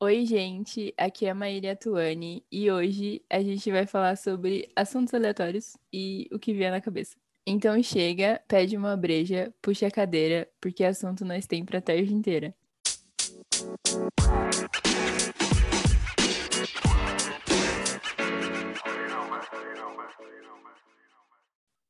Oi, gente, aqui é a Maíra Tuani e hoje a gente vai falar sobre assuntos aleatórios e o que vier na cabeça. Então chega, pede uma breja, puxa a cadeira, porque assunto nós tem pra tarde inteira.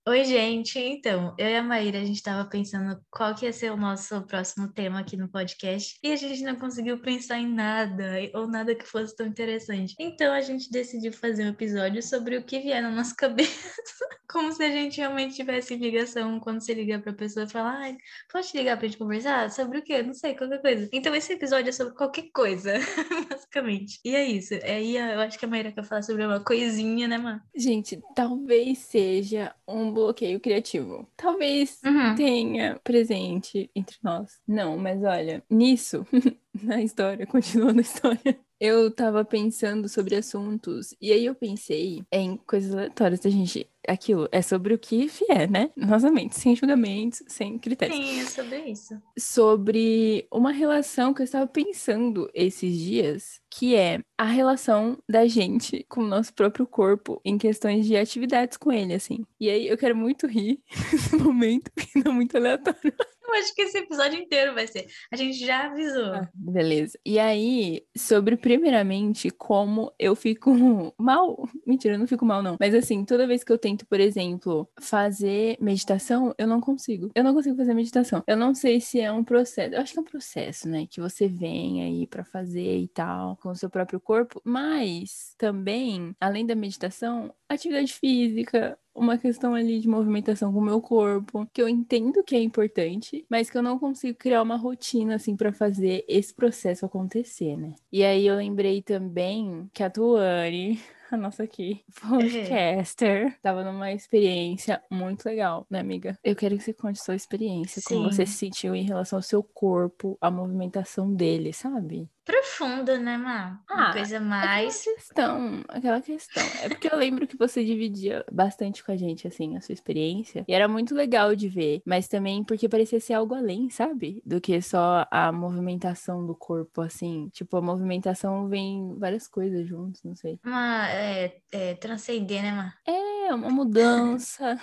Oi, gente. Então, eu e a Maíra, a gente estava pensando qual que ia ser o nosso próximo tema aqui no podcast e a gente não conseguiu pensar em nada ou nada que fosse tão interessante. Então, a gente decidiu fazer um episódio sobre o que vier na nossa cabeça, como se a gente realmente tivesse ligação quando você liga para a pessoa e fala: "Ai, posso te ligar para gente conversar sobre o quê? Não sei, qualquer coisa". Então, esse episódio é sobre qualquer coisa, basicamente. E é isso. Aí eu acho que a Maíra quer falar sobre uma coisinha, né, mano? Gente, talvez seja um bloqueio criativo. Talvez Uhum. tenha presente entre nós. Não, mas olha, nisso, na história, continuando a história. Eu tava pensando sobre assuntos, e aí eu pensei em coisas aleatórias da gente. Aquilo é sobre o que vier, né? Novamente, sem julgamentos, sem critérios. Sim, é sobre isso. Sobre uma relação que eu estava pensando esses dias, que é a relação da gente com o nosso próprio corpo em questões de atividades com ele, assim. E aí eu quero muito rir nesse momento, que não é muito aleatório. Eu acho que esse episódio inteiro vai ser. A gente já avisou. Ah, beleza. E aí, sobre primeiramente como eu fico mal. Mentira, eu não fico mal, não. Mas assim, toda vez que eu tento, por exemplo, fazer meditação, eu não consigo. Eu não consigo fazer meditação. Eu não sei se é um processo. Eu acho que é um processo, né? Que você vem aí pra fazer e tal, com o seu próprio corpo. Mas também, além da meditação, atividade física, uma questão ali de movimentação com o meu corpo, que eu entendo que é importante, mas que eu não consigo criar uma rotina assim para fazer esse processo acontecer, né? E aí eu lembrei também que a Tuane, a nossa aqui, podcaster, tava numa experiência muito legal, né, amiga? Eu quero que você conte sua experiência, como Sim. você se sentiu em relação ao seu corpo, a movimentação dele, sabe? Profunda, né, Má? Uma Ah, coisa Aquela mais. questão, aquela questão. É porque eu lembro que você dividia bastante com a gente, assim, a sua experiência. E era muito legal de ver. Mas também porque parecia ser algo além, sabe? Do que só a movimentação do corpo, assim. Tipo, a movimentação vem várias coisas juntos, não sei. Uma, é, é, transcender, né, Má? É uma mudança.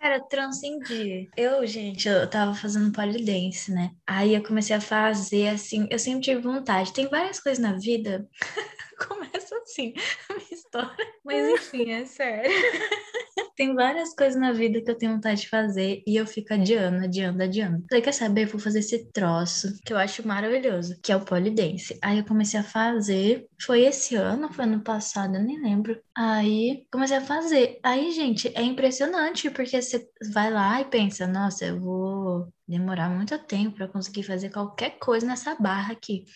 Cara, transcendi. Eu, gente, eu tava fazendo polidense, né? Aí eu comecei a fazer assim. Eu sempre tive vontade. Tem várias coisas na vida. Começa assim, a minha história. Mas enfim, é sério. Tem várias coisas na vida que eu tenho vontade de fazer e eu fico adiando, adiando, adiando. Falei, quer saber? Eu vou fazer esse troço que eu acho maravilhoso, que é o polidense. Aí eu comecei a fazer. Foi esse ano, foi ano passado, eu nem lembro. Aí comecei a fazer. Aí, gente, é impressionante, porque você vai lá e pensa, nossa, eu vou demorar muito tempo para conseguir fazer qualquer coisa nessa barra aqui.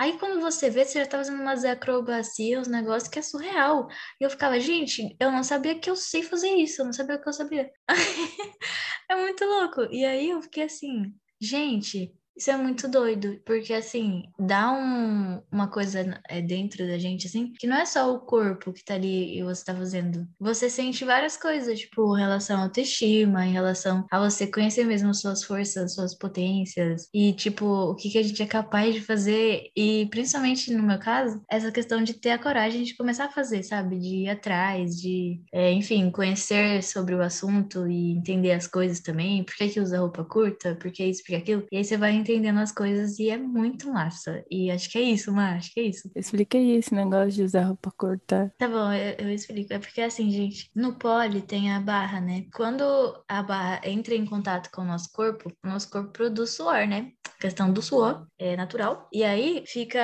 Aí quando você vê, você já tá fazendo umas acrobacias, uns negócios que é surreal. E eu ficava, gente, eu não sabia que eu sei fazer isso, eu não sabia que eu sabia. é muito louco. E aí eu fiquei assim, gente, isso é muito doido, porque assim, dá um, uma coisa é, dentro da gente, assim, que não é só o corpo que tá ali e você tá fazendo. Você sente várias coisas, tipo, em relação à autoestima, em relação a você conhecer mesmo suas forças, suas potências, e tipo, o que, que a gente é capaz de fazer, e principalmente no meu caso, essa questão de ter a coragem de começar a fazer, sabe? De ir atrás, de, é, enfim, conhecer sobre o assunto e entender as coisas também, por que, que usa roupa curta, por que isso, por que aquilo, e aí você vai entendendo as coisas e é muito massa. E acho que é isso, Má, acho que é isso. Explica aí esse negócio de usar roupa curta. Tá bom, eu, eu explico. É porque assim, gente, no pole tem a barra, né? Quando a barra entra em contato com o nosso corpo, o nosso corpo produz suor, né? A questão do suor é natural. E aí fica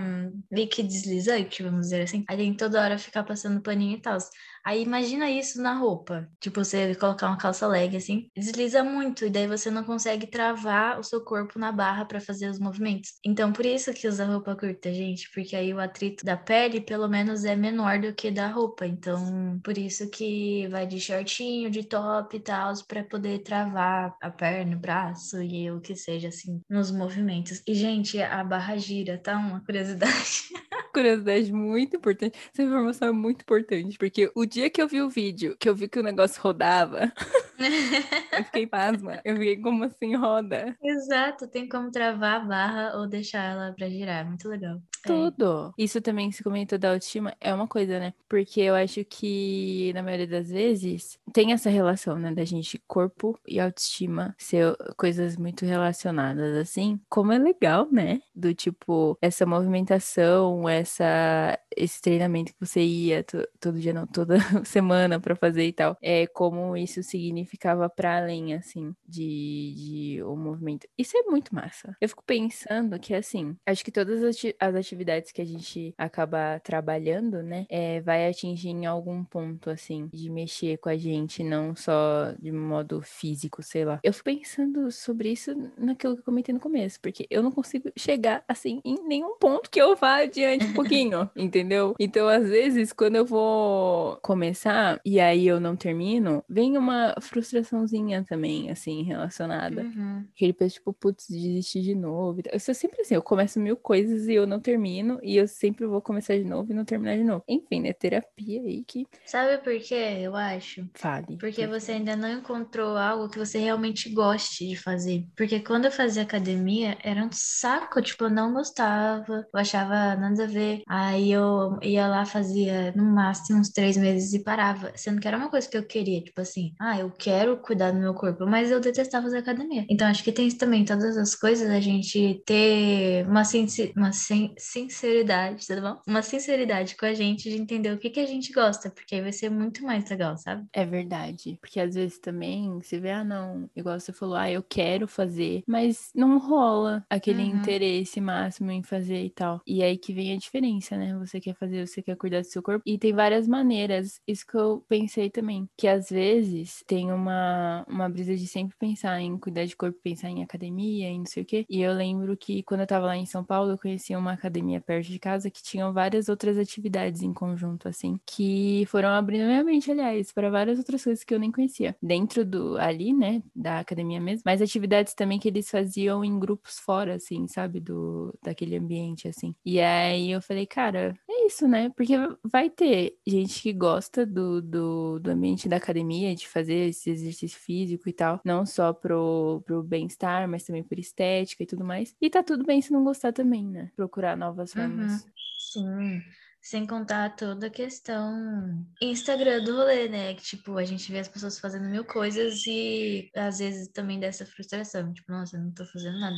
hum, meio que deslizante, vamos dizer assim. Aí tem toda hora ficar passando paninho e tal. Aí imagina isso na roupa. Tipo, você colocar uma calça leg assim, desliza muito e daí você não consegue travar o seu corpo na barra para fazer os movimentos. Então, por isso que usa roupa curta, gente, porque aí o atrito da pele pelo menos é menor do que da roupa. Então, por isso que vai de shortinho, de top e tal, para poder travar a perna, o braço e o que seja assim nos movimentos. E gente, a barra gira, tá? Uma curiosidade. curiosidade muito importante. Essa informação é muito importante, porque o dia que eu vi o vídeo, que eu vi que o negócio rodava, eu fiquei pasma. Eu fiquei como assim roda. Exato, tem como travar a barra ou deixar ela pra girar. Muito legal. É. Tudo. Isso também se comentou da autoestima, é uma coisa, né? Porque eu acho que, na maioria das vezes, tem essa relação, né? Da gente, corpo e autoestima ser coisas muito relacionadas, assim. Como é legal, né? Do tipo, essa movimentação, essa, esse treinamento que você ia todo dia, não, toda semana para fazer e tal. É como isso significava para além, assim, de, de o movimento. Isso é muito massa. Eu fico pensando que, assim, acho que todas as atividades que a gente acaba trabalhando, né, é, vai atingir em algum ponto, assim, de mexer com a gente, não só de modo físico, sei lá. Eu fico pensando sobre isso naquilo que eu comentei no começo, porque eu não consigo chegar, assim, em nenhum ponto que eu vá adiante um pouquinho, entendeu? Então, às vezes, quando eu vou começar e aí eu não termino, vem uma frustraçãozinha também, assim, relacionada. Uhum. Que ele pensa, tipo, putz, desistir de novo. Eu sou sempre assim, eu começo mil coisas e eu não termino, e eu sempre vou começar de novo e não terminar de novo. Enfim, né? Terapia aí que. Sabe por quê? Eu acho. Fale. Porque você ainda não encontrou algo que você realmente goste de fazer. Porque quando eu fazia academia, era um saco, tipo, eu não gostava, eu achava nada a ver. Aí eu ia lá, fazia no máximo uns três meses e parava. Sendo que era uma coisa que eu queria, tipo assim, ah, eu quero cuidar do meu corpo, mas eu detestava fazer academia. Então acho que tem isso também, todas as coisas, a gente ter uma, sinci uma sin sinceridade, tudo bom? Uma sinceridade com a gente de entender o que, que a gente gosta, porque aí vai ser muito mais legal, sabe? É verdade. Porque às vezes também você vê, ah, não, igual você falou, ah, eu quero fazer, mas não rola aquele uhum. interesse máximo em fazer e tal. E aí que vem a diferença, né? Você quer fazer, você quer cuidar do seu corpo. E tem várias maneiras. Isso que eu pensei também. Que às vezes tem uma, uma brisa de sempre pensar em cuidar de corpo, pensar em academia e não sei o quê. E eu lembro que quando eu tava lá em São Paulo, eu conheci uma academia perto de casa que tinham várias outras atividades em conjunto, assim, que foram abrindo minha mente, aliás, para várias outras coisas que eu nem conhecia. Dentro do ali, né, da academia mesmo, mas atividades também que eles faziam em grupos fora, assim, sabe, do daquele ambiente, assim. E aí eu falei, cara, é isso, né? Porque vai ter gente que gosta do, do, do ambiente da academia, de fazer esse exercício físico e tal, não só pro, pro bem-estar, mas também por estética e tudo mais. E tá tudo bem se não gostar também, né? Procurar novas formas. Uhum. Sim. Sem contar toda a questão Instagram do rolê, né? Que, tipo, a gente vê as pessoas fazendo mil coisas e às vezes também dessa frustração. Tipo, nossa, eu não tô fazendo nada.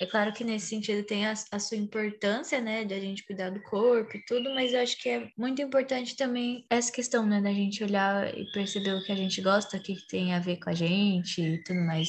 É claro que nesse sentido tem a, a sua importância, né? De a gente cuidar do corpo e tudo, mas eu acho que é muito importante também essa questão, né? Da gente olhar e perceber o que a gente gosta, o que tem a ver com a gente e tudo mais.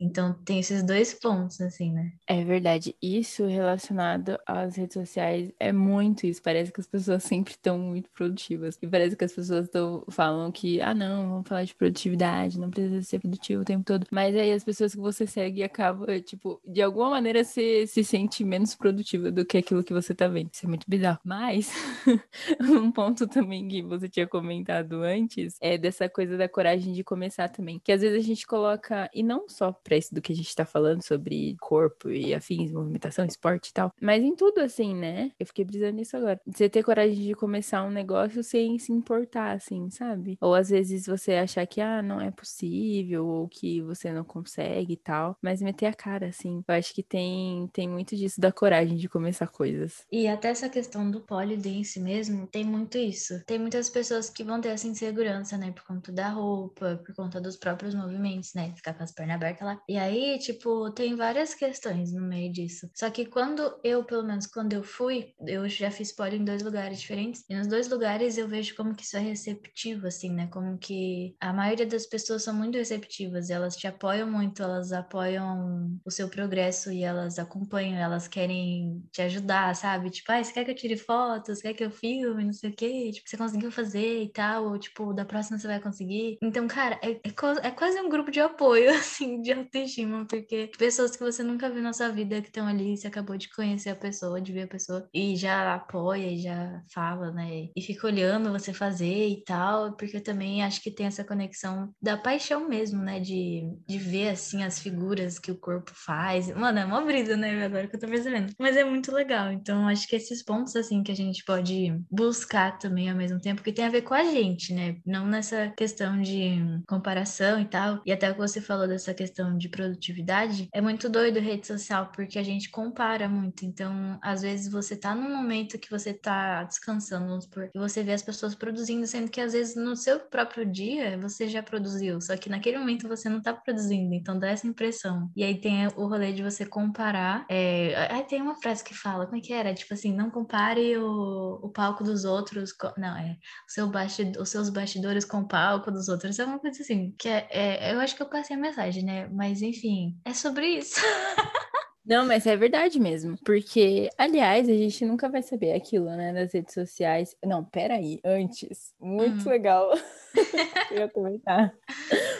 Então tem esses dois pontos, assim, né? É verdade. Isso relacionado às redes sociais é muito isso. Parece que as pessoas sempre estão muito produtivas. E parece que as pessoas tão, falam que, ah, não, vamos falar de produtividade, não precisa ser produtivo o tempo todo. Mas aí as pessoas que você segue acabam, tipo, de alguma maneira você se sente menos produtiva do que aquilo que você tá vendo. Isso é muito bizarro. Mas um ponto também que você tinha comentado antes é dessa coisa da coragem de começar também. Que às vezes a gente coloca, e não só para isso do que a gente tá falando sobre corpo e afins, movimentação, esporte e tal. Mas em tudo, assim, né? Eu fiquei brisando nisso agora. Você ter coragem de começar um negócio sem se importar, assim, sabe? Ou às vezes você achar que, ah, não é possível, ou que você não consegue e tal. Mas meter a cara, assim. Eu acho que tem, tem muito disso da coragem de começar coisas. E até essa questão do polidense mesmo, tem muito isso. Tem muitas pessoas que vão ter essa insegurança, né? Por conta da roupa, por conta dos próprios movimentos, né? Ficar com as pernas abertas lá. E aí, tipo, tem várias questões no meio disso. Só que quando eu, pelo menos quando eu fui, eu já fiz poli em dois lugares diferentes. E nos dois lugares eu vejo como que isso é receptivo, assim, né? Como que a maioria das pessoas são muito receptivas. Elas te apoiam muito, elas apoiam o seu progresso e elas acompanham, elas querem te ajudar, sabe? Tipo, ah, você quer que eu tire fotos? Quer que eu filme? Não sei o quê. Tipo, você conseguiu fazer e tal. Ou, tipo, da próxima você vai conseguir. Então, cara, é, é, é quase um grupo de apoio, assim, de autoestima, porque pessoas que você nunca viu na sua vida que estão ali, você acabou de conhecer a pessoa, de ver a pessoa, e já apoia, já fala, né? E fica olhando você fazer e tal, porque eu também acho que tem essa conexão da paixão mesmo, né? De, de ver, assim, as figuras que o corpo faz. Mano, é uma brisa, né? Agora que eu tô percebendo. Mas é muito legal. Então, acho que esses pontos, assim, que a gente pode buscar também ao mesmo tempo, que tem a ver com a gente, né? Não nessa questão de comparação e tal. E até o que você falou dessa questão de produtividade, é muito doido rede social, porque a gente compara muito. Então, às vezes você tá num momento que você tá descansando, vamos supor, e você vê as pessoas produzindo, sendo que às vezes no seu próprio dia você já produziu, só que naquele momento você não tá produzindo, então dá essa impressão. E aí tem o rolê de você comparar. É... Aí tem uma frase que fala, como é que era? Tipo assim, não compare o, o palco dos outros. Com... Não, é o seu bastid... os seus bastidores com o palco dos outros. É uma coisa assim, que é, é... eu acho que eu passei a mensagem, né? Mas enfim, é sobre isso. Não, mas é verdade mesmo. Porque, aliás, a gente nunca vai saber aquilo, né? Das redes sociais. Não, peraí. Antes. Muito hum. legal. eu ia comentar.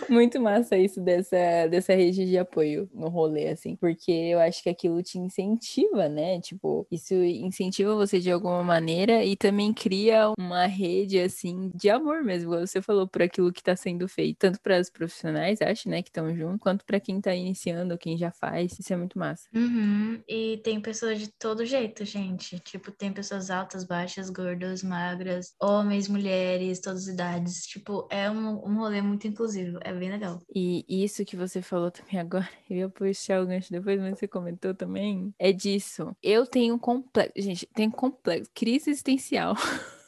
Muito massa isso dessa, dessa rede de apoio no rolê, assim. Porque eu acho que aquilo te incentiva, né? Tipo, isso incentiva você de alguma maneira e também cria uma rede, assim, de amor mesmo. Você falou por aquilo que tá sendo feito. Tanto para os profissionais, acho, né? Que estão junto, quanto para quem tá iniciando, quem já faz. Isso é muito massa. Uhum. E tem pessoas de todo jeito, gente. Tipo, tem pessoas altas, baixas, gordas, magras, homens, mulheres, todas as idades. Tipo, é um, um rolê muito inclusivo. É bem legal. E isso que você falou também agora, eu ia puxar o gancho depois, mas você comentou também, é disso. Eu tenho complexo, gente, tenho complexo, crise existencial.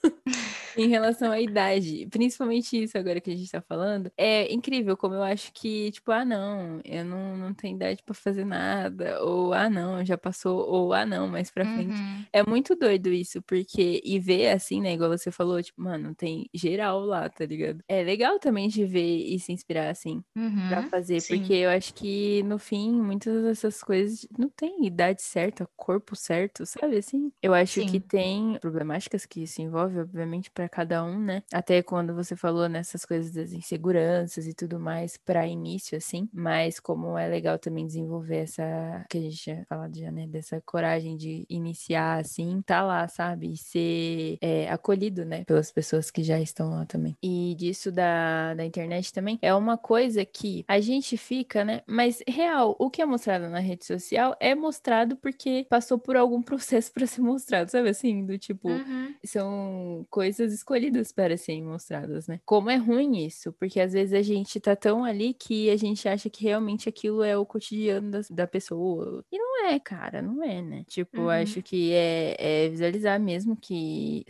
em relação à idade, principalmente isso agora que a gente tá falando, é incrível como eu acho que, tipo, ah, não, eu não, não tenho idade para fazer nada, ou ah, não, já passou, ou ah, não, mais pra frente. Uhum. É muito doido isso, porque, e ver assim, né, igual você falou, tipo, mano, tem geral lá, tá ligado? É legal também de ver e se inspirar, assim, uhum. pra fazer, Sim. porque eu acho que, no fim, muitas dessas coisas não tem idade certa, corpo certo, sabe, assim? Eu acho Sim. que tem problemáticas que se envolvem, obviamente, pra para cada um, né? Até quando você falou nessas coisas das inseguranças e tudo mais para início, assim, mas como é legal também desenvolver essa que a gente tinha falado já, né? Dessa coragem de iniciar assim, tá lá, sabe? E ser é, acolhido, né? Pelas pessoas que já estão lá também. E disso da, da internet também é uma coisa que a gente fica, né? Mas real, o que é mostrado na rede social é mostrado porque passou por algum processo para ser mostrado, sabe assim? Do tipo, uhum. são coisas escolhidas para serem mostradas, né? Como é ruim isso, porque às vezes a gente tá tão ali que a gente acha que realmente aquilo é o cotidiano da, da pessoa. E não é, cara, não é, né? Tipo, uhum. acho que é, é visualizar mesmo que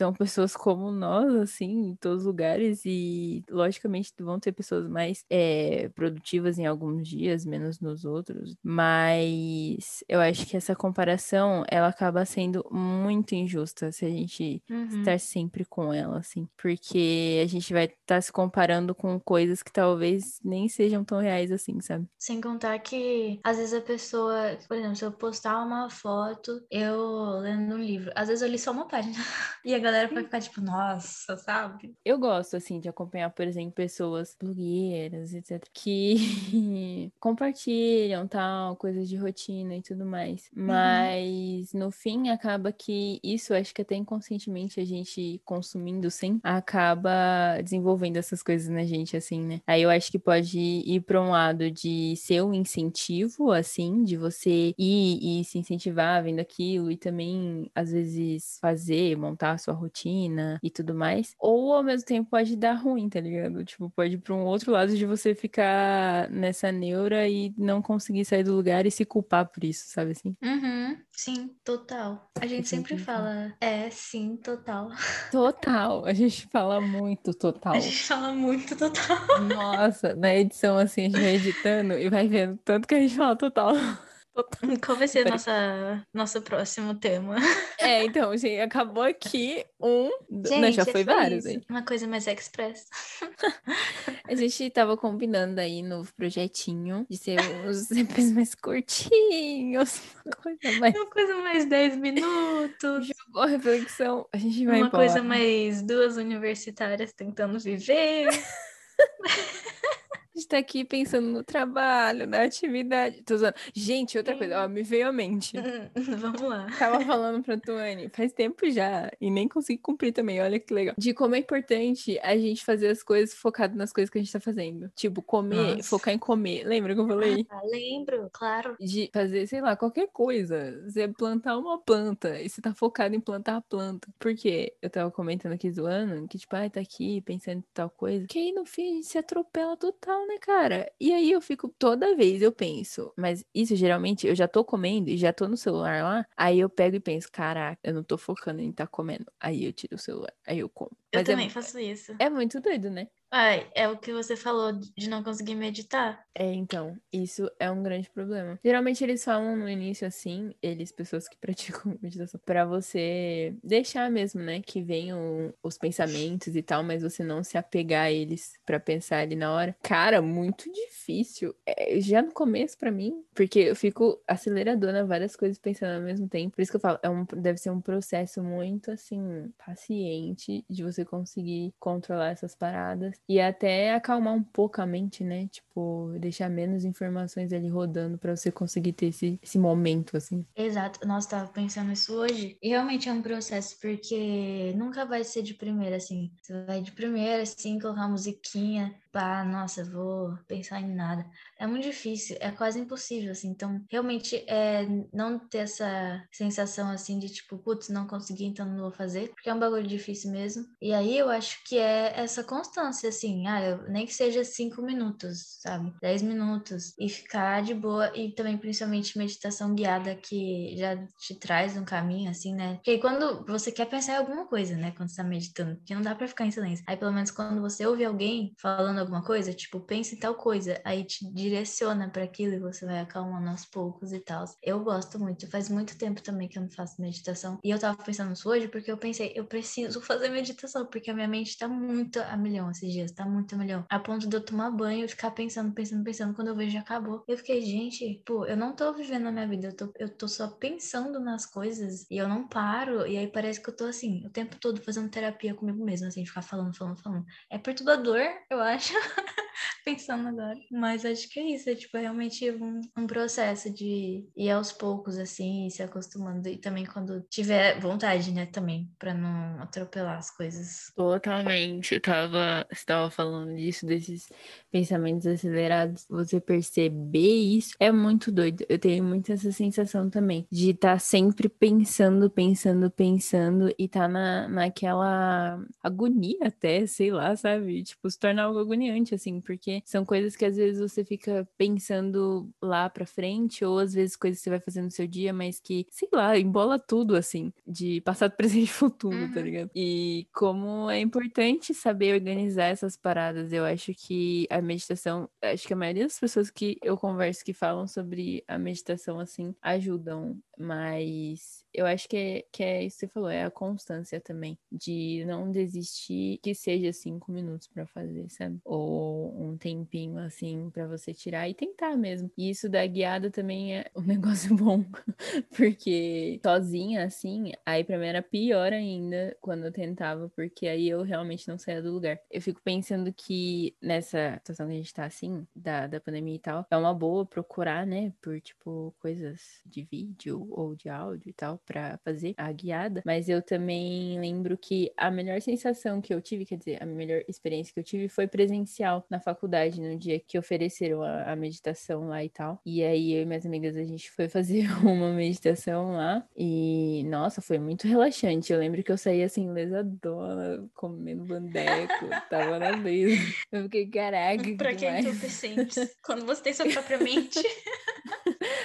são pessoas como nós, assim, em todos os lugares, e logicamente vão ter pessoas mais é, produtivas em alguns dias, menos nos outros, mas eu acho que essa comparação ela acaba sendo muito injusta se a gente uhum. estar sempre com ela, assim, porque a gente vai estar tá se comparando com coisas que talvez nem sejam tão reais assim, sabe? Sem contar que às vezes a pessoa, por exemplo, se eu postar uma foto, eu lendo um livro, às vezes eu li só uma página e a galera vai ficar tipo, nossa, sabe? Eu gosto, assim, de acompanhar, por exemplo, pessoas blogueiras, etc., que compartilham tal, coisas de rotina e tudo mais. Uhum. Mas uhum. no fim acaba que isso, acho que até inconscientemente a gente consumindo sem, acaba desenvolvendo essas coisas na gente, assim, né? Aí eu acho que pode ir para um lado de ser um incentivo, assim, de você ir e se incentivar vendo aquilo e também, às vezes, fazer, montar a sua rotina e tudo mais. Ou ao mesmo tempo pode dar ruim, tá ligado? Tipo, pode ir pra um outro lado de você ficar nessa neura e não conseguir sair do lugar e se culpar por isso, sabe assim? Uhum, sim, total. A gente sempre fala, é, sim, total. Total. A gente fala muito total. A gente fala muito total. Nossa, na edição assim, a gente vai editando e vai vendo tanto que a gente fala total. Qual vai ser nossa, nosso próximo tema? É, então, gente, acabou aqui um. Gente, Não, já foi vários, hein? Uma coisa mais express. A gente tava combinando aí no projetinho de ser uns episódios mais curtinhos. Uma coisa mais. Uma coisa mais 10 minutos. Jogou a reflexão. A gente vai Uma embora. coisa mais duas universitárias tentando viver. A gente tá aqui pensando no trabalho, na atividade. Tô zoando. Gente, outra coisa, ó, me veio à mente. Vamos lá. Tava falando pra Tuane faz tempo já e nem consegui cumprir também, olha que legal. De como é importante a gente fazer as coisas focado nas coisas que a gente tá fazendo. Tipo, comer, Nossa. focar em comer. Lembra que eu falei? Ah, lembro, claro. de fazer, sei lá, qualquer coisa. Você plantar uma planta e você tá focado em plantar a planta. Porque eu tava comentando aqui zoando que, tipo, ai, tá aqui pensando em tal coisa. Que aí no fim a gente se atropela total, né, cara? E aí eu fico, toda vez eu penso, mas isso geralmente eu já tô comendo e já tô no celular lá. Aí eu pego e penso, caraca, eu não tô focando em tá comendo. Aí eu tiro o celular, aí eu como. Eu Mas é também mu- faço isso. é muito doido, né? Ai, é o que você falou de não conseguir meditar. É, então, isso é um grande problema. Geralmente eles falam no início assim, eles, pessoas que praticam meditação, pra você deixar mesmo, né, que venham os pensamentos e tal, mas você não se apegar a eles pra pensar ali na hora. Cara, muito difícil. É, já no começo pra mim, porque eu fico aceleradona várias coisas pensando ao mesmo tempo. Por isso que eu falo, é um, deve ser um processo muito assim paciente de você conseguir controlar essas paradas e até acalmar um pouco a mente, né? Tipo, deixar menos informações ali rodando pra você conseguir ter esse, esse momento, assim. Exato. Nossa, tava pensando isso hoje. E realmente é um processo, porque nunca vai ser de primeira, assim. Você vai de primeira, assim, colocar uma musiquinha. Pá, nossa, vou pensar em nada. É muito difícil, é quase impossível, assim. Então, realmente, é não ter essa sensação, assim, de tipo, putz, não consegui, então não vou fazer. Porque é um bagulho difícil mesmo. E aí eu acho que é essa constância, assim. Ah, eu, nem que seja cinco minutos, sabe? Dez minutos. E ficar de boa. E também, principalmente, meditação guiada, que já te traz um caminho, assim, né? Porque quando você quer pensar em alguma coisa, né? Quando você tá meditando. Porque não dá pra ficar em silêncio. Aí, pelo menos, quando você ouve alguém falando alguma coisa, tipo, pense em tal coisa. Aí te direciona para aquilo e você vai acalmando aos poucos e tal. Eu gosto muito. Faz muito tempo também que eu não faço meditação. E eu tava pensando nisso hoje porque eu pensei, eu preciso fazer meditação, porque a minha mente tá muito a milhão esses dias, tá muito a milhão. A ponto de eu tomar banho e ficar pensando, pensando, pensando, quando eu vejo já acabou. Eu fiquei, gente, pô, eu não tô vivendo a minha vida, eu tô, eu tô só pensando nas coisas e eu não paro. E aí parece que eu tô assim, o tempo todo fazendo terapia comigo mesma, assim, ficar falando, falando, falando. É perturbador, eu acho. pensando agora. Mas acho que é isso, é tipo realmente um, um processo de ir aos poucos, assim, e se acostumando. E também quando tiver vontade, né, também, pra não atropelar as coisas. Totalmente. Eu tava, você tava falando disso, desses pensamentos acelerados. Você perceber isso é muito doido. Eu tenho muito essa sensação também de estar sempre pensando, pensando, pensando e tá na, naquela agonia até, sei lá, sabe? Tipo, se torna algo agoniante, assim, porque são coisas que às vezes você fica pensando lá pra frente, ou às vezes coisas que você vai fazer no seu dia, mas que, sei lá, embola tudo, assim, de passado, presente e futuro, tá Uhum. ligado? E como é importante saber organizar essas paradas. Eu acho que a meditação, acho que a maioria das pessoas que eu converso que falam sobre a meditação, assim, ajudam, mas eu acho que é, que é isso que você falou, é a constância também, de não desistir, que seja cinco minutos pra fazer, sabe? Ou um tempinho, assim, pra você tirar e tentar mesmo. E isso da guiada também é um negócio bom, porque sozinha, assim, aí pra mim era pior ainda quando eu tentava, porque aí eu realmente não saía do lugar. Eu fico pensando que nessa situação que a gente tá, assim, da, da pandemia e tal, é uma boa procurar, né, por, tipo, coisas de vídeo ou de áudio e tal, pra fazer a guiada. Mas eu também lembro que a melhor sensação que eu tive, quer dizer, a melhor experiência que eu tive foi presencial na faculdade, no dia que ofereceram a, a meditação lá e tal. E aí eu e minhas amigas, a gente foi fazer uma meditação lá e, nossa, foi muito relaxante. Eu lembro que eu saí assim, lesadona, comendo bandeco, tava na brisa. Eu fiquei, caraca, que Pra quem demais. entorpecentes. Quando você tem sua própria mente.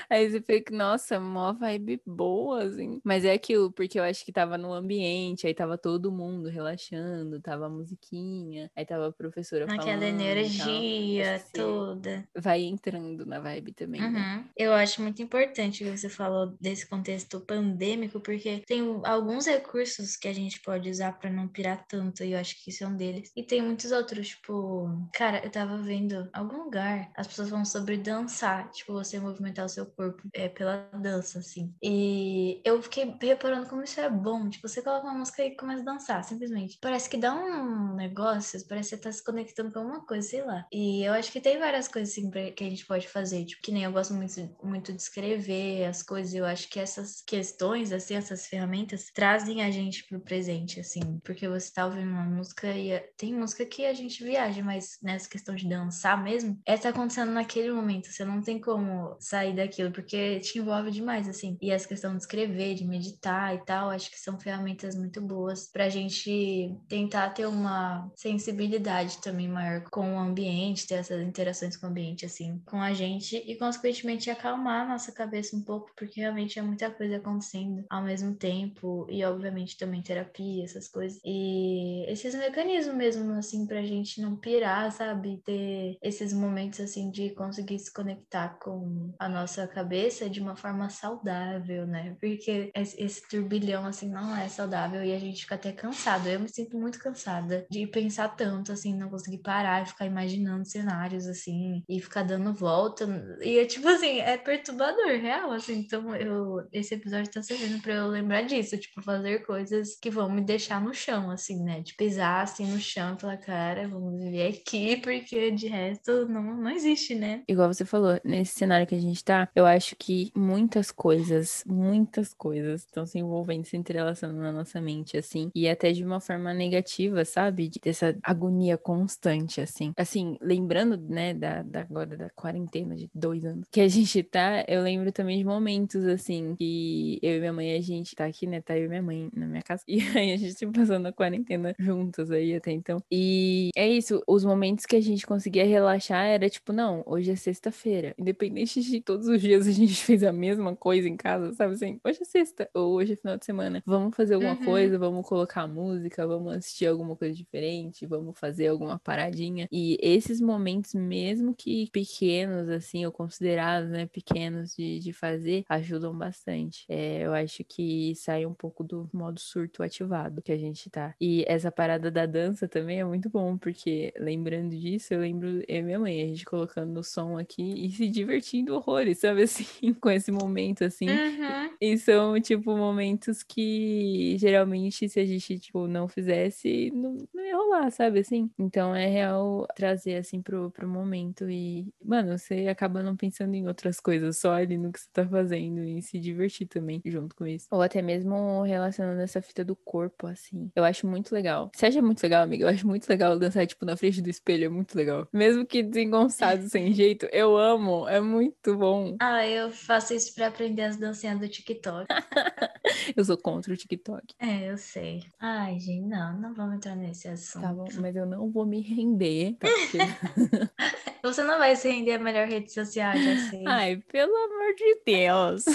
Aí você fica, nossa, mó vibe boa, assim. Mas é aquilo, porque eu acho que tava no ambiente, aí tava todo mundo relaxando, tava a musiquinha, aí tava a professora Aquela falando tal. energia toda. Vai entrando na vibe também, né? Uhum. Eu acho muito importante que você falou desse contexto pandêmico, porque tem alguns recursos que a gente pode usar pra não pirar tanto, e eu acho que isso é um deles. E tem muitos outros, tipo, cara, eu tava vendo algum lugar, as pessoas falam sobre dançar, tipo, você movimentar o seu corpo é, pela dança, assim. E eu fiquei reparando como isso é bom. Tipo, você coloca uma música e começa a dançar, simplesmente. Parece que dá um negócio, parece que você tá se conectando com alguma coisa, sei lá. E eu acho que tem várias coisas, assim, que a gente pode fazer. Tipo, que nem eu gosto muito, muito de escrever as coisas. Eu acho que essas questões, assim, essas ferramentas trazem a gente pro presente, assim. Porque você tá ouvindo uma música e tem música que a gente viaja, mas nessa questão de dançar mesmo, é tá acontecendo naquele momento. Você não tem como sair daquilo, porque te envolve demais, assim. E essa questão de escrever, de meditar e tal, acho que são ferramentas muito boas pra gente tentar ter uma sensibilidade também maior com o ambiente, ter essas interações com o ambiente, assim, com a gente e, consequentemente, acalmar a nossa cabeça um pouco, porque realmente é muita coisa acontecendo ao mesmo tempo e, obviamente, também terapia, essas coisas. E esses mecanismos mesmo, assim, pra gente não pirar, sabe? Ter esses momentos, assim, de conseguir se conectar com a nossa cabeça de uma forma saudável, né? Porque esse turbilhão, assim, não é saudável e a gente fica até cansado. Eu me sinto muito cansada de pensar tanto, assim, não conseguir parar e ficar imaginando cenários, assim, e ficar dando volta. E é tipo assim, é perturbador, real, assim. Então, eu, esse episódio tá servindo pra eu lembrar disso, tipo, fazer coisas que vão me deixar no chão, assim, né? De pisar, assim, no chão e falar, cara, vamos viver aqui, porque de resto não, não existe, né? Igual você falou, nesse cenário que a gente tá, eu acho que muitas coisas, muitas coisas estão se envolvendo, se entrelaçando na nossa mente, assim, e até de uma forma negativa, sabe? Dessa agonia constante, assim. Assim, lembrando, né, da, da agora da quarentena de dois anos que a gente tá, eu lembro também de momentos, assim, que eu e minha mãe, a gente tá aqui, né, tá eu e minha mãe na minha casa, e aí a gente passando a quarentena juntos aí até então. E é isso, os momentos que a gente conseguia relaxar era tipo, não, hoje é sexta-feira, independente de todos os dias a gente fez a mesma coisa em casa, sabe assim, hoje é sexta, ou hoje é final de semana, vamos fazer alguma uhum. coisa, vamos colocar música, vamos assistir alguma coisa diferente, vamos fazer alguma paradinha. E esses momentos, mesmo que pequenos, assim, ou considerados, né, pequenos de, de fazer, ajudam bastante. É, eu acho que sai um pouco do modo surto ativado que a gente tá. E essa parada da dança também é muito bom, porque lembrando disso, eu lembro eu e minha mãe, a gente colocando o som aqui e se divertindo horrores, sabe assim, com esse momento assim. Uhum. E são, tipo, momentos que geralmente se a gente, tipo, não fizesse, não, não ia rolar, sabe assim? Então é real trazer assim pro, pro momento e, mano, você acaba não pensando em outras coisas, só ali no que você tá fazendo e se divertir também junto com isso. Ou até mesmo relacionando essa fita do corpo, assim. Eu acho muito legal. Você acha muito legal, amiga? Eu acho muito legal dançar, tipo, na frente do espelho, é muito legal. Mesmo que desengonçado, sem jeito, eu amo, é muito bom. Ah, eu faço isso pra aprender as dancinhas do TikTok. eu sou contra o TikTok. É, eu sei. Ai, gente, não, não vamos entrar nesse assunto. Tá bom, mas eu não vou me render. Tá? Você não vai se render a melhor rede social, já sei. Ai, pelo amor de Deus.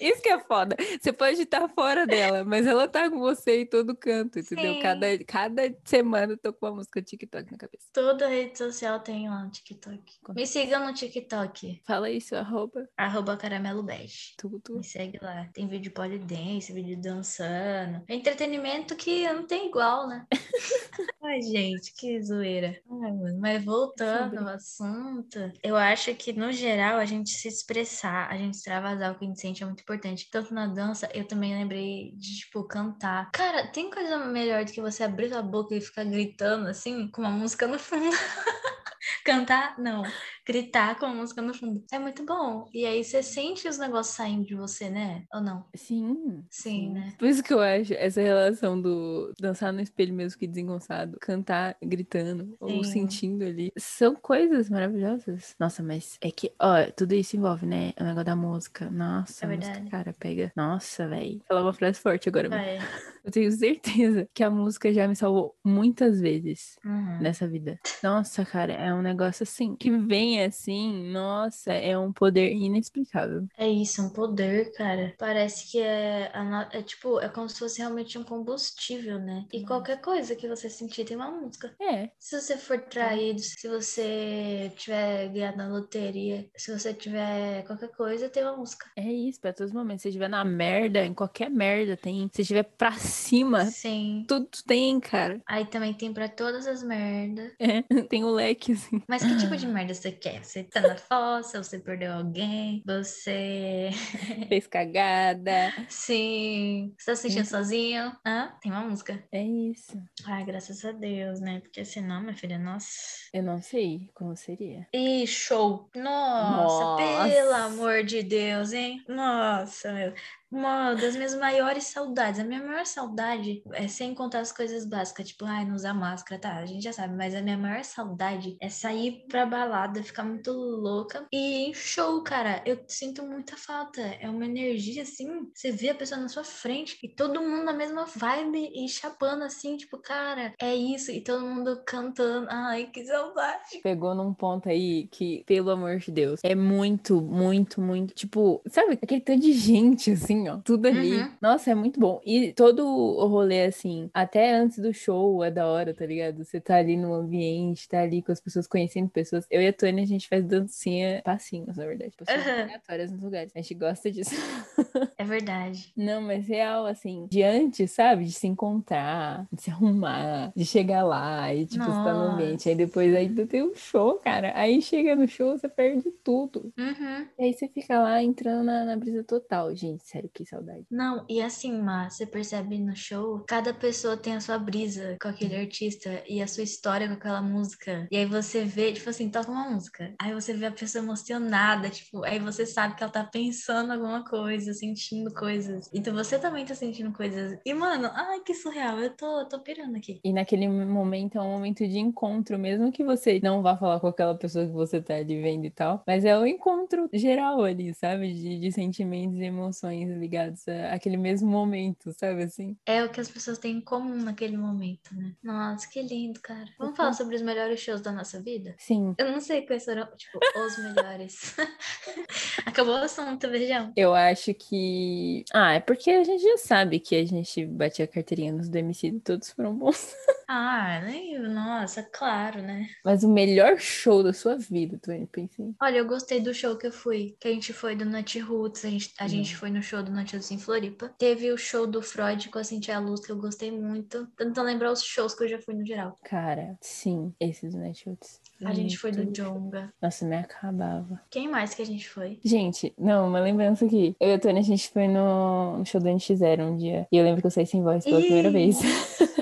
Isso que é foda. Você pode estar fora dela, mas ela tá com você em todo canto, entendeu? Cada, cada semana eu tô com uma música TikTok na cabeça. Toda rede social tem lá no TikTok. Me sigam no TikTok. Fala isso, arroba. Arroba caramelo bege. Tudo. Me segue lá. Tem vídeo polidense, vídeo dançando. Entretenimento que não tem igual, né? Ai, gente, que zoeira. Ai, mano. Mas voltando ao assunto, eu acho que, no geral, a gente se expressar, a gente extravasar o que a gente sente é muito importante. Tanto na dança, eu também lembrei de, tipo, cantar. Cara, tem coisa melhor do que você abrir sua boca e ficar gritando, assim, com uma música no fundo. Cantar, não gritar com a música no fundo. É muito bom. E aí você sente os negócios saindo de você, né? Ou não? Sim. Sim, sim. né? Por isso que eu acho essa relação do dançar no espelho mesmo que desengonçado, cantar gritando sim. ou sentindo ali, são coisas maravilhosas. Nossa, mas é que, ó, tudo isso envolve, né? O negócio da música. Nossa, é a música, cara, pega. Nossa, velho. Falar uma frase forte agora. Vai. Eu tenho certeza que a música já me salvou muitas vezes uhum. nessa vida. Nossa, cara, é um negócio assim que vem assim, nossa, é um poder inexplicável. É isso, um poder, cara. Parece que é, é tipo, é como se fosse realmente um combustível, né? E qualquer coisa que você sentir tem uma música. É. Se você for traído, se você tiver ganhado na loteria, se você tiver qualquer coisa, tem uma música. É isso, pra todos os momentos. Se estiver na merda, em qualquer merda, tem. Se estiver pra cima. Sim. Tudo tem, cara. Aí também tem pra todas as merdas. É, tem o leque, assim. Mas que tipo de merda você quer? Você tá na fossa, você perdeu alguém, você. Fez cagada. Sim. Você tá se sentindo sozinho? Hã? Tem uma música. É isso. Ai, graças a Deus, né? Porque senão, minha filha, nossa. Eu não sei como seria. E show. Nossa, Nossa. pelo amor de Deus, hein? Nossa, meu. Uma das minhas maiores saudades. A minha maior saudade é sem contar as coisas básicas, tipo, ai, não usar máscara, tá? A gente já sabe, mas a minha maior saudade é sair pra balada, ficar muito louca e em show, cara. Eu sinto muita falta. É uma energia assim, você vê a pessoa na sua frente e todo mundo na mesma vibe e chapando assim, tipo, cara, é isso. E todo mundo cantando. Ai, que saudade. Pegou num ponto aí que, pelo amor de Deus, é muito, muito, muito. Tipo, sabe, aquele tanto de gente, assim, ó. Tudo ali. Uhum. Nossa, é muito bom. E todo o rolê, assim, até antes do show é da hora, tá ligado? Você tá ali no ambiente, tá ali com as pessoas, conhecendo pessoas. Eu e a Tônia, a gente faz dancinha, passinhos, na verdade. Pessoas Aham. aleatórias nos lugares. A gente gosta disso. É verdade. Não, mas real, assim, de antes, sabe? De se encontrar, de se arrumar, de chegar lá e, tipo, estar no ambiente. Aí depois ainda tem um show, cara. Aí chega no show, você perde tudo. Uhum. E aí você fica lá entrando na, na brisa total. Gente, sério, que saudade. Não, e assim, Má, você percebe no show, cada pessoa tem a sua brisa com aquele artista e a sua história com aquela música. E aí você vê, tipo assim, toca uma música. Aí você vê a pessoa emocionada, tipo, aí você sabe que ela tá pensando alguma coisa, sentindo coisas. Então você também tá sentindo coisas. E, mano, ai, que surreal. Eu tô, tô pirando aqui. E naquele momento é um momento de encontro, mesmo que você não vá falar com aquela pessoa que você tá ali vendo e tal. Mas é o encontro geral ali, sabe? De, de sentimentos e emoções ligados àquele mesmo momento, sabe assim? É o que as pessoas têm em comum naquele momento, né? Nossa, que lindo, cara. Vamos falar sobre os melhores shows da nossa vida? Sim. Eu não sei quais foram, tipo, os melhores. Acabou o assunto, beijão. Eu acho que. Ah, é porque a gente já sabe que a gente batia a carteirinha nos do MC e todos foram bons. Ah, nem, nossa, claro, né? Mas o melhor show da sua vida, Tony, pensei. Olha, eu gostei do show que eu fui, que a gente foi do Nut Roots, a gente, a gente foi no show do Roots em Floripa. Teve o show do Freud com a Cintia Luz, que eu gostei muito. Tentando lembrar os shows que eu já fui no geral. Cara, sim, esses Netshots. A gente foi do Jonga. Nossa, me acabava. Quem mais que a gente foi? Gente, não, uma lembrança aqui. Eu e a Tony, a gente foi no, no show do NX0 um dia. E eu lembro que eu saí sem voz pela primeira vez.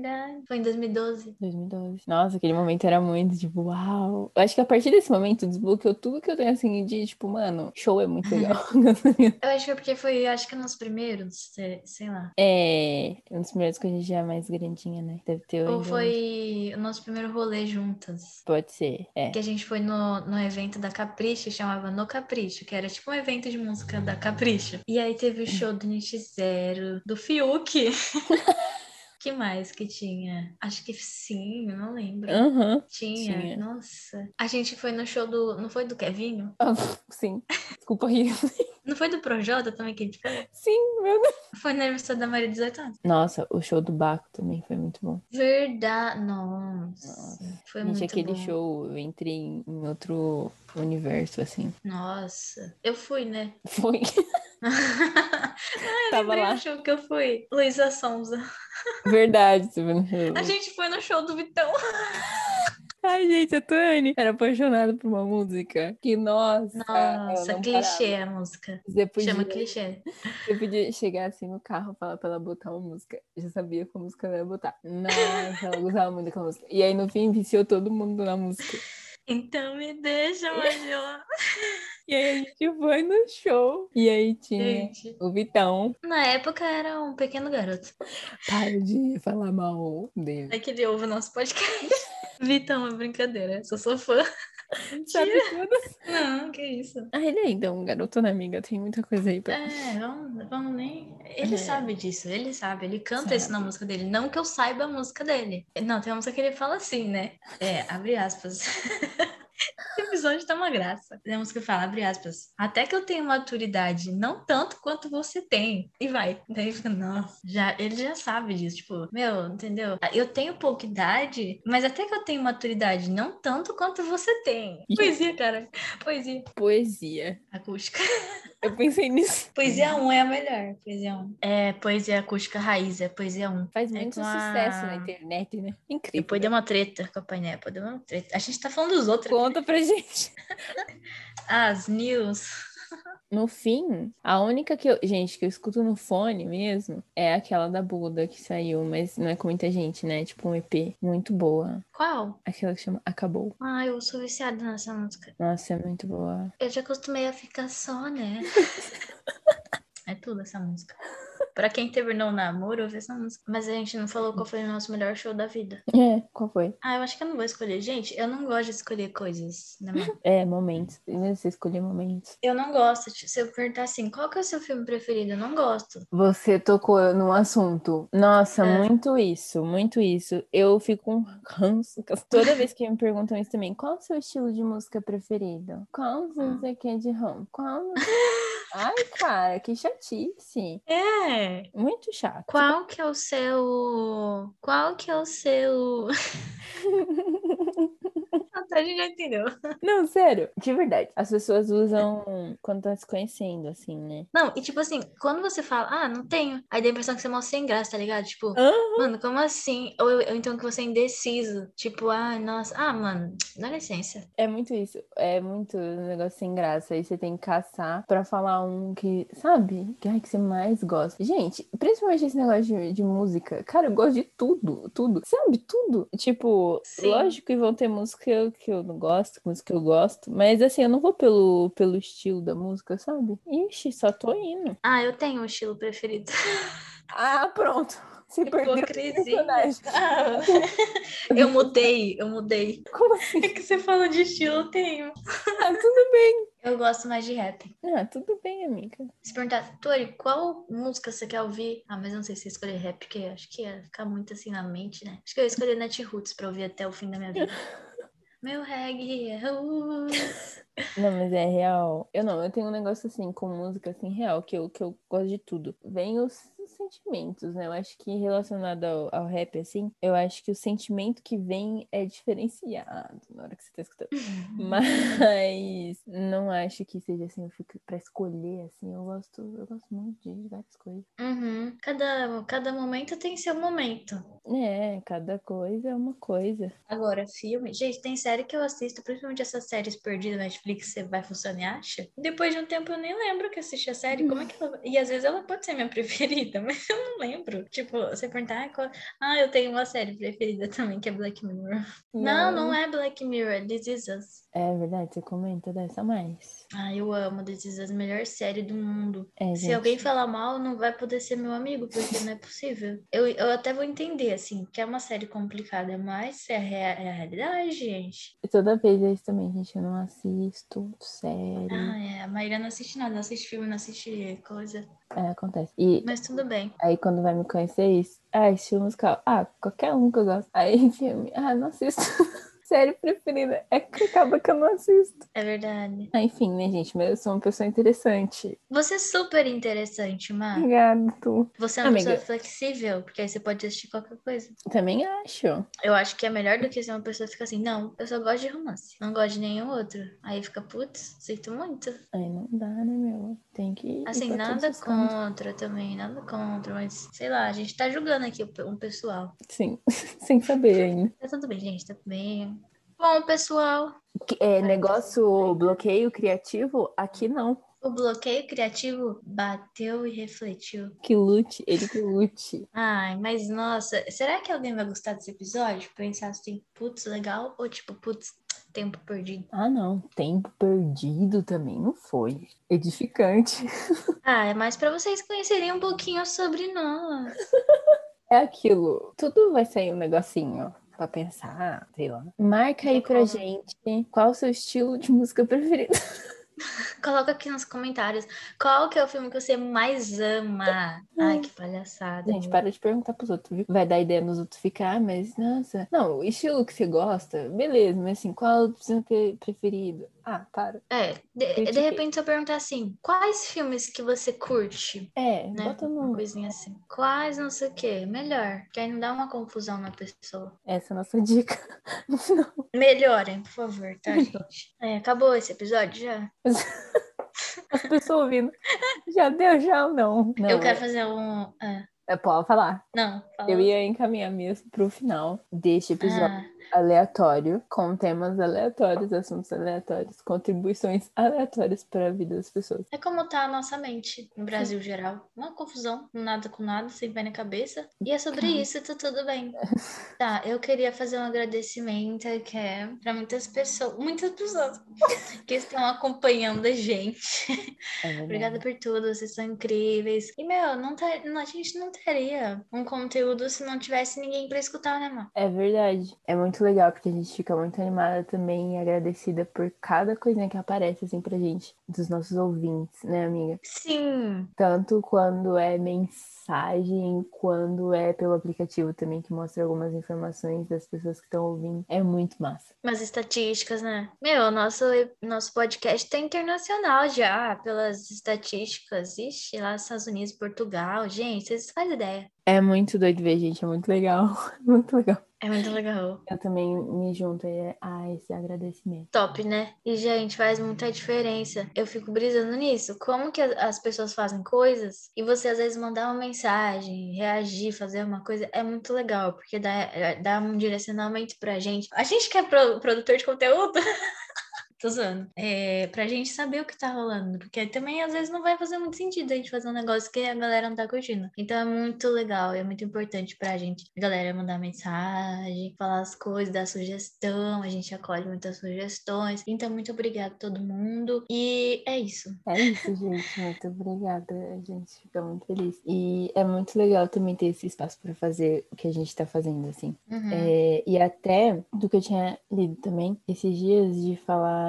Verdade. Foi em 2012. 2012. Nossa, aquele momento era muito, tipo, uau. Eu acho que a partir desse momento desbloqueou tudo que eu tenho assim de, tipo, mano, show é muito legal. Eu acho que é porque foi, acho que nos primeiros, sei, sei lá. é, um dos primeiros que a gente já é mais grandinha, né? Deve ter Ou ainda- foi o nosso primeiro rolê juntas. Pode ser, é. Que a gente foi no, no evento da Capricho, chamava No Capricho, que era tipo um evento de música da Capricho. E aí teve o show do Niche Zero, do Fiuk. que mais que tinha? Acho que sim, eu não lembro. Aham. Tinha. tinha. nossa. A gente foi no show do. Não foi do Kevinho? Ah, Sim. Desculpa rir. Não foi do Projota também que a gente foi? Sim, meu Deus. Foi no aniversário da Maria 18 anos. Nossa, o show do Baco também foi muito bom. Verdade. Nossa. Nossa. Foi Gente, muito aquele bom. show, eu entrei em em outro universo, assim. Nossa. Eu fui, né? Foi. eu Tava lá. do show que eu fui. Luísa Sonza. Verdade. A gente foi no show do Vitão. Ai, gente, a Tony era apaixonada por uma música que, nossa, Nossa, clichê a música. parava. Você podia, Chama clichê. você podia chegar assim no carro e falar pra ela botar uma música. Eu já sabia qual música ela ia botar. Nossa, ela gostava muito daquela música. E aí, no fim, viciou todo mundo na música. Então me deixa, Major. E aí, a gente foi no show. E aí tinha Gente. o Vitão. Na época era um pequeno garoto. Para de falar mal dele. É que ele ouve o nosso podcast. Vitão, é brincadeira. Sou sou fã. Sabe tudo? Não, que isso. Ah, ele ainda é um garoto, né, amiga? Tem muita coisa aí pra... É, vamos, vamos nem. Ele É. sabe disso, ele sabe. Ele canta Sabe. isso na música dele. Não que eu saiba a música dele. Não, tem uma música que ele fala assim, né? É, abre aspas. Episódio tá uma graça. Tem uma música que fala, abre aspas. Até que eu tenho maturidade, não tanto quanto você tem. E vai. Daí fica, nossa, já, ele já sabe disso. Tipo, meu, entendeu? Eu tenho pouca idade, mas até que eu tenho maturidade, não tanto quanto você tem. Poesia, cara. Poesia. Poesia. Acústica. Eu pensei nisso. Poesia 1 é a melhor. Poesia 1. É poesia acústica raiz, é poesia 1. Faz É muito a- sucesso na internet, né? Incrível. Depois deu uma treta com a painel, depois deu uma treta. A gente tá falando dos outros. Conta pra gente. As news. No fim, a única que eu. Gente, que eu escuto no fone mesmo é aquela da Buda que saiu, mas não é com muita gente, né? Tipo um EP muito boa. Qual? Aquela que chama Acabou. Ah, eu sou viciada nessa música. Nossa, é muito boa. Eu já acostumei a ficar só, né? é tudo essa música. Pra quem terminou o namoro, ouve essa música. Mas a gente não falou qual foi o nosso melhor show da vida. É, qual foi? Ah, eu acho que eu não vou escolher. Gente, eu não gosto de escolher coisas, né? É, momentos. Primeiro você escolher momentos. Eu não gosto. de- Se eu perguntar assim, qual que é o seu filme preferido? Eu não gosto. Você tocou num assunto. Nossa, É. muito isso, muito isso. Eu fico com ranço. Toda vez que me perguntam isso também, qual o seu estilo de música preferido? Qual você quer de ram? Qual. Ai, cara, que chatice. É. Muito chato. Qual que é o seu. Qual que é o seu. a gente já entendeu. Não, sério, de verdade. As pessoas usam quando tá se conhecendo, assim, né? Não, e tipo assim, quando você fala, ah, não tenho, aí dá a impressão que você é mó sem graça, tá ligado? Tipo, Aham. mano, como assim? Ou, ou então que você é indeciso. Tipo, ah, nossa, ah, mano, dá licença. É muito isso. É muito um negócio sem graça. Aí você tem que caçar pra falar um que, sabe? Que, ai, que você mais gosta. Gente, principalmente esse negócio de, de música. Cara, eu gosto de tudo, tudo. Sabe? Tudo. Tipo, Sim. lógico que vão ter música que eu, que eu não gosto, música que eu gosto. Mas assim, eu não vou pelo, pelo estilo da música, sabe? Ixi, só tô indo. Ah, eu tenho um estilo preferido. Ah, pronto. O Hipocrisia. Ah, eu mudei, eu mudei. Como assim? É que você falou de estilo, eu tenho. Ah, tudo bem. Eu gosto mais de rap. Ah, tudo bem, amiga. Se perguntar, Tori, qual música você quer ouvir? Ah, mas não sei se eu escolher rap, porque acho que ia ficar muito assim na mente, né? Acho que eu ia escolher Netroots pra ouvir até o fim da minha vida. Meu reggae é. Não, mas é real. Eu não, eu tenho um negócio assim com música assim real, que eu, que eu gosto de tudo. Vem os sentimentos, né? Eu acho que relacionado ao, ao rap, assim, eu acho que o sentimento que vem é diferenciado na hora que você tá escutando. Mas não acho que seja assim, eu fico pra escolher, assim, eu gosto, eu gosto muito de várias coisas. Uhum. Cada, cada momento tem seu momento. É, cada coisa é uma coisa. Agora, filme. Gente, tem série que eu assisto, principalmente essas séries perdidas na Netflix, você vai funcionar e acha. Depois de um tempo eu nem lembro que assisti a série. Como é que ela. E às vezes ela pode ser minha preferida, mas eu não lembro. Tipo, você perguntar, ah, qual- ah, eu tenho uma série preferida também, que é Black Mirror. Não, não é Black Mirror, é This Is Us. É verdade, você comenta dessa mais. Ah, eu amo This Is Us, melhor série do mundo. É, Se gente. alguém falar mal, não vai poder ser meu amigo, porque não é possível. Eu, eu até vou entender, assim, que é uma série complicada, mas é a, rea- é a realidade, gente. Toda vez é isso também, gente. Eu não assisto série. Ah, é. A Maíra não assiste nada, não assiste filme, não assiste coisa. É, acontece. E Mas tudo bem. aí quando vai me conhecer isso, ah, estilo musical. Ah, qualquer um que eu gosto. Aí filme, ah, não assisto. Série preferida. É que acaba que eu não assisto. É verdade. Ah, enfim, né, gente? Mas eu sou uma pessoa interessante. Você é super interessante, Má. Obrigada, tu. Você é uma Amiga. pessoa flexível, porque aí você pode assistir qualquer coisa. Também acho. Eu acho que é melhor do que ser uma pessoa que fica assim, não, eu só gosto de romance. Não gosto de nenhum outro. Aí fica, putz, sinto muito. Aí não dá, né, meu? Tem que. ir Assim, nada contra também, nada contra, mas sei lá, a gente tá julgando aqui um pessoal. Sim, sem saber ainda. Tá tudo bem, gente, tá tudo bem. Bom, pessoal, É, negócio bloqueio criativo, aqui não. o bloqueio criativo bateu e refletiu. Que lute, ele que lute. Ai, mas nossa, será que alguém vai gostar desse episódio? Pensar assim, putz, legal? Ou tipo, putz, tempo perdido? Ah, não. Tempo perdido também não foi. Edificante. Ah, é mais pra vocês conhecerem um pouquinho sobre nós. É aquilo. Tudo vai sair um negocinho pra pensar, sei lá. Marca aí pra gente qual o seu estilo de música preferido. Coloca aqui nos comentários qual que é o filme que você mais ama. Ai, que palhaçada. Gente, para de perguntar pros outros, viu? Vai dar ideia nos outros ficar, mas nossa. Não, o estilo que você gosta, beleza, mas assim, qual é o seu pre- preferido? Ah, para. É, de, de repente se eu perguntar assim, quais filmes que você curte? É, Né? bota Uma no. coisinha assim. Quais não sei o quê? Melhor. Que aí não dá uma confusão na pessoa. Essa é a nossa dica final. Melhorem, por favor, tá, gente? É, acabou esse episódio já? As pessoas ouvindo. Já deu, já ou não? não eu quero fazer um. É. É, pode falar. Não, fala. Eu ia encaminhar mesmo pro final deste episódio. Ah, aleatório, com temas aleatórios, assuntos aleatórios, contribuições aleatórias para a vida das pessoas. é como tá a nossa mente no Brasil geral. Uma confusão, nada com nada, sem pé na cabeça. E é sobre Cara. isso, tá tudo bem. Tá, eu queria fazer um agradecimento que é pra muitas pessoas, muitas pessoas que estão acompanhando a gente. É. Obrigada por tudo, vocês são incríveis. E, meu, não tá, não- a gente não teria um conteúdo se não tivesse ninguém pra escutar, né, mano? É verdade. É muito legal, porque a gente fica muito animada também e agradecida por cada coisinha que aparece, assim, pra gente, dos nossos ouvintes, né, amiga? Sim. Tanto quando é mensagem, quando é pelo aplicativo também, que mostra algumas informações das pessoas que estão ouvindo. É muito massa. Umas estatísticas, né? Meu, nosso, nosso podcast tá internacional já, pelas estatísticas. Ixi, lá nos Estados Unidos, Portugal. Gente, vocês fazem ideia. É muito doido ver, gente. É muito legal. Muito legal. É muito legal. Eu também me junto a esse agradecimento. Top, né? E, gente, faz muita diferença. Eu fico brisando nisso. Como que as pessoas fazem coisas e você às vezes mandar uma mensagem, reagir, fazer uma coisa, é muito legal, porque dá, é- dá um direcionamento pra gente. A gente que é pro- produtor de conteúdo. Tô zoando. É, pra gente saber o que tá rolando. Porque também, às vezes, não vai fazer muito sentido a gente fazer um negócio que a galera não tá curtindo. Então é muito legal, é muito importante pra gente. A galera mandar mensagem, falar as coisas, dar sugestão. A gente acolhe muitas sugestões. Então, muito obrigada a todo mundo. E é isso. É isso, gente. Muito obrigada. A gente fica muito feliz. E é muito legal também ter esse espaço para fazer o que a gente tá fazendo, assim. Uhum. É, e até do que eu tinha lido também, esses dias de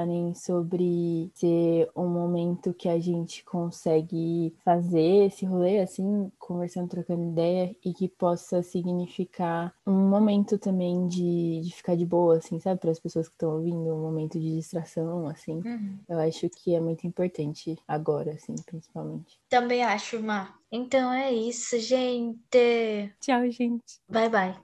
falarem sobre ser um momento que a gente consegue fazer esse rolê, assim, conversando, trocando ideia, e que possa significar um momento também de, de ficar de boa, assim, sabe? Para as pessoas que estão ouvindo, um momento de distração, assim. Uhum. Eu acho que é muito importante agora, assim, principalmente. Também acho, Má. Então é isso, gente. Tchau, gente. Bye, bye.